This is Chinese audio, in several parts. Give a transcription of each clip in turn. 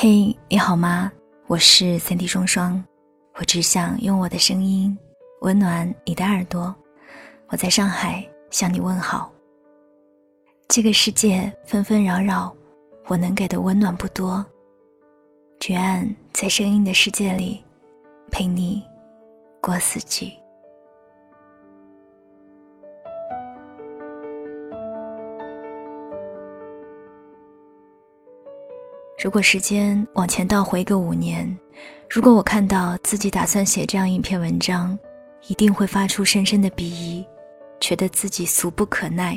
嘿，你好吗？我是三 D 双双，我只想用我的声音温暖你的耳朵。我在上海向你问好。这个世界纷纷扰扰，我能给的温暖不多。只愿在声音的世界里，陪你过四季。如果时间往前倒回个五年，如果我看到自己打算写这样一篇文章，一定会发出深深的鄙夷，觉得自己俗不可耐。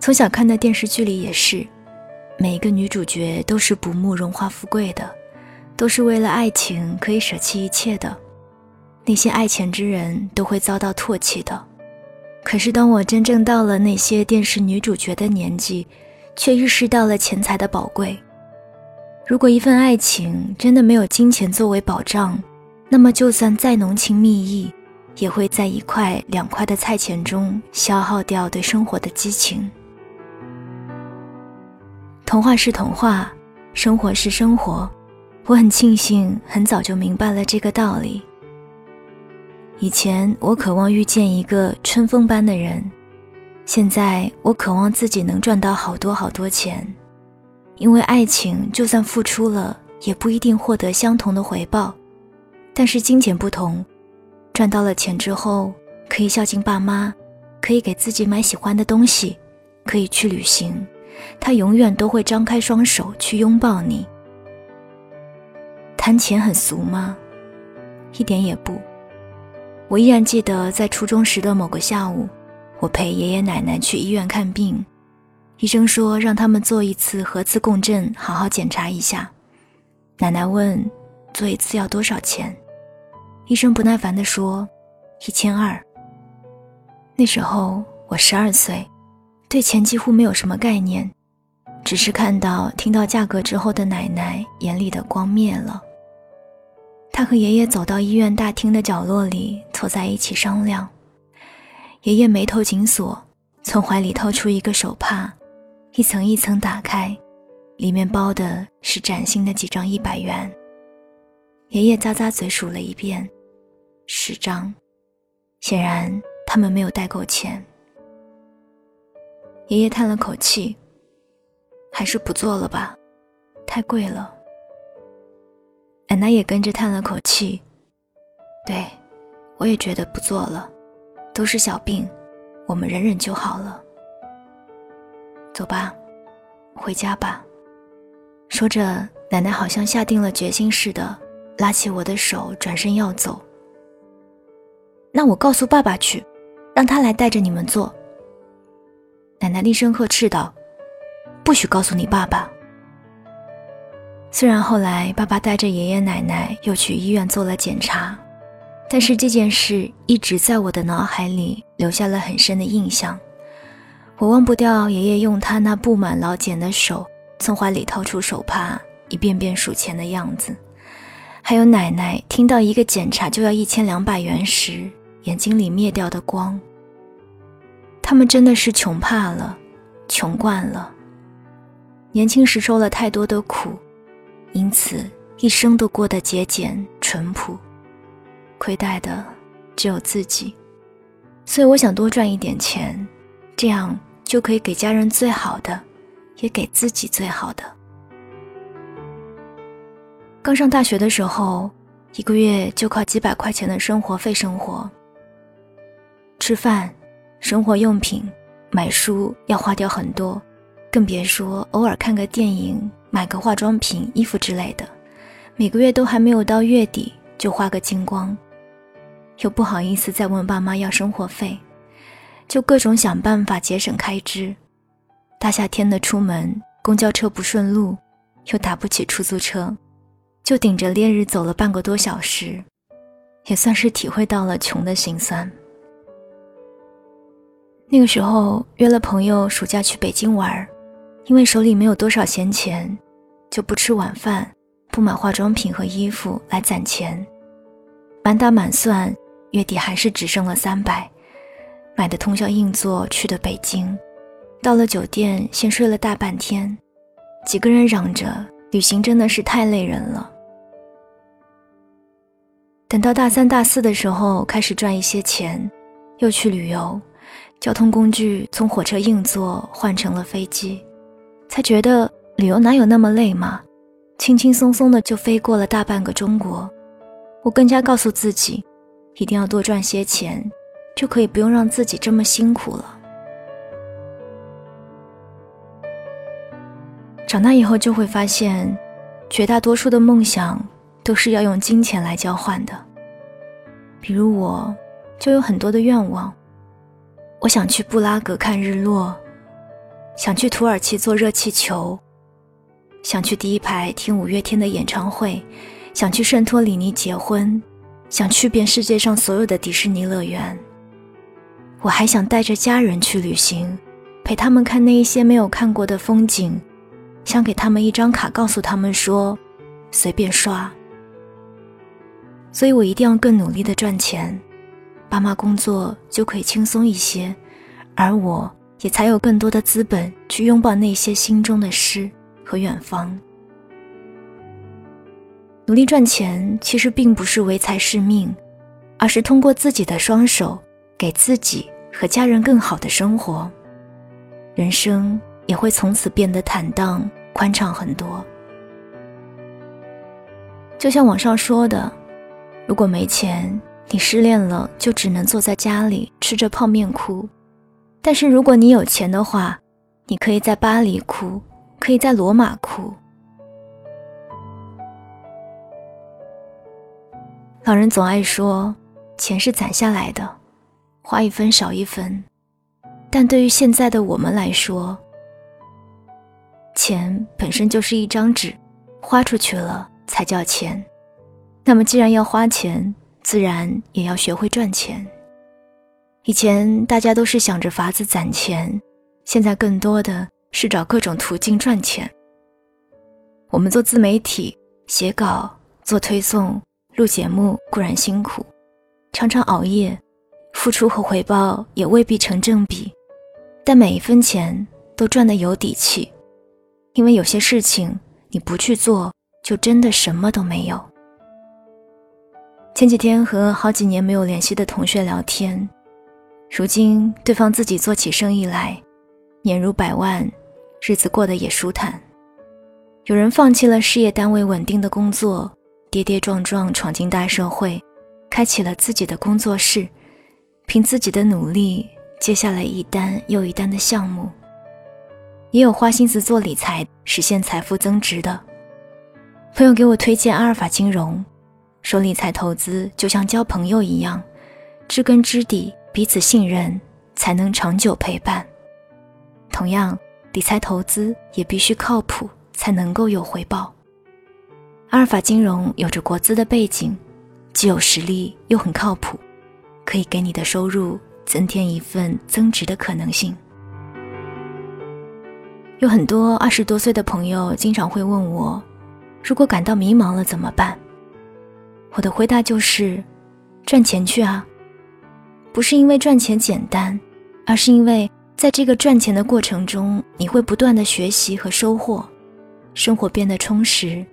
从小看的电视剧里也是，每一个女主角都是不慕荣华富贵的，都是为了爱情可以舍弃一切的，那些爱钱之人都会遭到唾弃的。可是当我真正到了那些电视女主角的年纪，却意识到了钱财的宝贵。如果一份爱情真的没有金钱作为保障，那么就算再浓情蜜意，也会在一块两块的菜钱中消耗掉对生活的激情。童话是童话，生活是生活。我很庆幸很早就明白了这个道理。以前我渴望遇见一个春风般的人。现在我渴望自己能赚到好多好多钱，因为爱情就算付出了，也不一定获得相同的回报。但是金钱不同，赚到了钱之后，可以孝敬爸妈，可以给自己买喜欢的东西，可以去旅行，他永远都会张开双手去拥抱你。谈钱很俗吗？一点也不。我依然记得在初中时的某个下午。我陪爷爷奶奶去医院看病，医生说让他们做一次核磁共振，好好检查一下。奶奶问：“做一次要多少钱？”医生不耐烦地说：“一千二。”那时候我十二岁，对钱几乎没有什么概念，只是看到听到价格之后的奶奶眼里的光灭了。她和爷爷走到医院大厅的角落里，凑在一起商量。爷爷眉头紧锁，从怀里掏出一个手帕，一层一层打开，里面包的是崭新的几张一百元。爷爷咂咂嘴数了一遍，十张，显然他们没有带够钱。爷爷叹了口气，还是不做了吧，太贵了。奶奶也跟着叹了口气，对，我也觉得不做了。都是小病，我们忍忍就好了。走吧，回家吧。说着，奶奶好像下定了决心似的，拉起我的手，转身要走。那我告诉爸爸去，让他来带着你们做。奶奶厉声呵斥道：“不许告诉你爸爸。”虽然后来爸爸带着爷爷奶奶又去医院做了检查。但是这件事一直在我的脑海里留下了很深的印象，我忘不掉爷爷用他那布满老茧的手从怀里掏出手帕，一遍遍数钱的样子，还有奶奶听到一个检查就要一千两百元时眼睛里灭掉的光。他们真的是穷怕了，穷惯了，年轻时受了太多的苦，因此一生都过得节俭淳朴。亏待的只有自己，所以我想多赚一点钱，这样就可以给家人最好的，也给自己最好的。刚上大学的时候，一个月就靠几百块钱的生活费生活，吃饭、生活用品、买书要花掉很多，更别说偶尔看个电影、买个化妆品、衣服之类的，每个月都还没有到月底就花个精光。又不好意思再问爸妈要生活费，就各种想办法节省开支。大夏天的出门，公交车不顺路，又打不起出租车，就顶着烈日走了半个多小时，也算是体会到了穷的心酸。那个时候约了朋友暑假去北京玩，因为手里没有多少闲钱，就不吃晚饭，不买化妆品和衣服来攒钱，满打满算。月底还是只剩了三百，买的通宵硬座去的北京，到了酒店先睡了大半天，几个人嚷着旅行真的是太累人了。等到大三、大四的时候，开始赚一些钱，又去旅游，交通工具从火车硬座换成了飞机，才觉得旅游哪有那么累嘛，轻轻松松的就飞过了大半个中国。我更加告诉自己，一定要多赚些钱，就可以不用让自己这么辛苦了。长大以后就会发现，绝大多数的梦想都是要用金钱来交换的。比如我，就有很多的愿望。我想去布拉格看日落，想去土耳其坐热气球，想去第一排听五月天的演唱会，想去圣托里尼结婚，想去遍世界上所有的迪士尼乐园。我还想带着家人去旅行，陪他们看那一些没有看过的风景。想给他们一张卡，告诉他们说，随便刷。所以我一定要更努力的赚钱，爸妈工作就可以轻松一些，而我也才有更多的资本去拥抱那些心中的诗和远方。努力赚钱其实并不是唯财是命，而是通过自己的双手给自己和家人更好的生活，人生也会从此变得坦荡。宽敞很多，就像网上说的，如果没钱，你失恋了就只能坐在家里吃着泡面哭；但是如果你有钱的话，你可以在巴黎哭，可以在罗马哭。老人总爱说，钱是攒下来的，花一分少一分，但对于现在的我们来说，钱本身就是一张纸，花出去了才叫钱。那么，既然要花钱，自然也要学会赚钱。以前大家都是想着法子攒钱，现在更多的是找各种途径赚钱。我们做自媒体、写稿、做推送、录节目固然辛苦，常常熬夜，付出和回报也未必成正比，但每一分钱都赚得有底气。因为有些事情你不去做，就真的什么都没有。前几天和好几年没有联系的同学聊天，如今对方自己做起生意来，年入百万，日子过得也舒坦。有人放弃了事业单位稳定的工作，跌跌撞撞闯进大社会，开启了自己的工作室，凭自己的努力接下来一单又一单的项目。也有花心思做理财，实现财富增值的。朋友给我推荐阿尔法金融，说理财投资就像交朋友一样，知根知底，彼此信任，才能长久陪伴。同样，理财投资也必须靠谱，才能够有回报。阿尔法金融有着国资的背景，既有实力又很靠谱，可以给你的收入增添一份增值的可能性。有很多二十多岁的朋友经常会问我，如果感到迷茫了怎么办？我的回答就是，赚钱去啊！不是因为赚钱简单，而是因为在这个赚钱的过程中，你会不断的学习和收获，生活变得充实，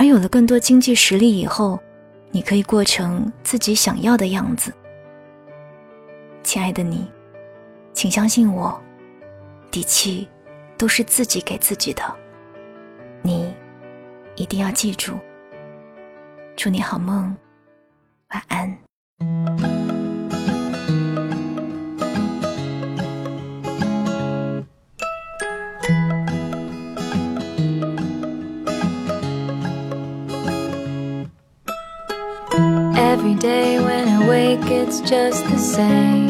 而有了更多经济实力以后，你可以过成自己想要的样子。亲爱的你，请相信我，底气。都是自己给自己的，你一定要记住。祝你好梦，晚安。It's just the same.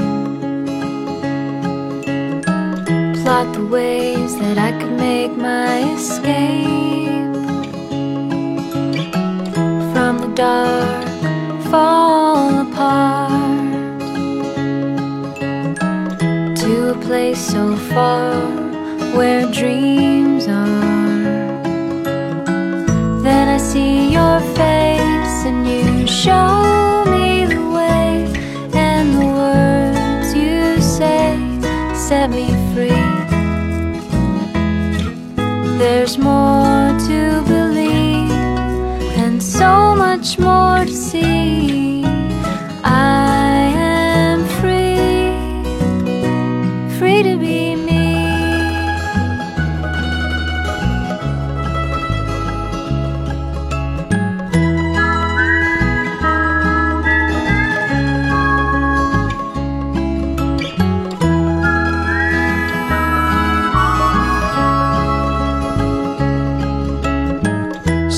plot the ways that I could make my escape from the dark, fall apart to a place so far where dreams are. Then I see your face mismo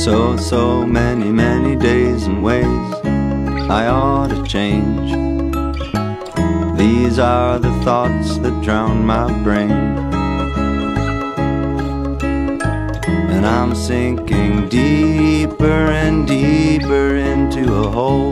So, so many, many days and ways I ought to change. These are the thoughts that drown my brain. And I'm sinking deeper and deeper into a hole.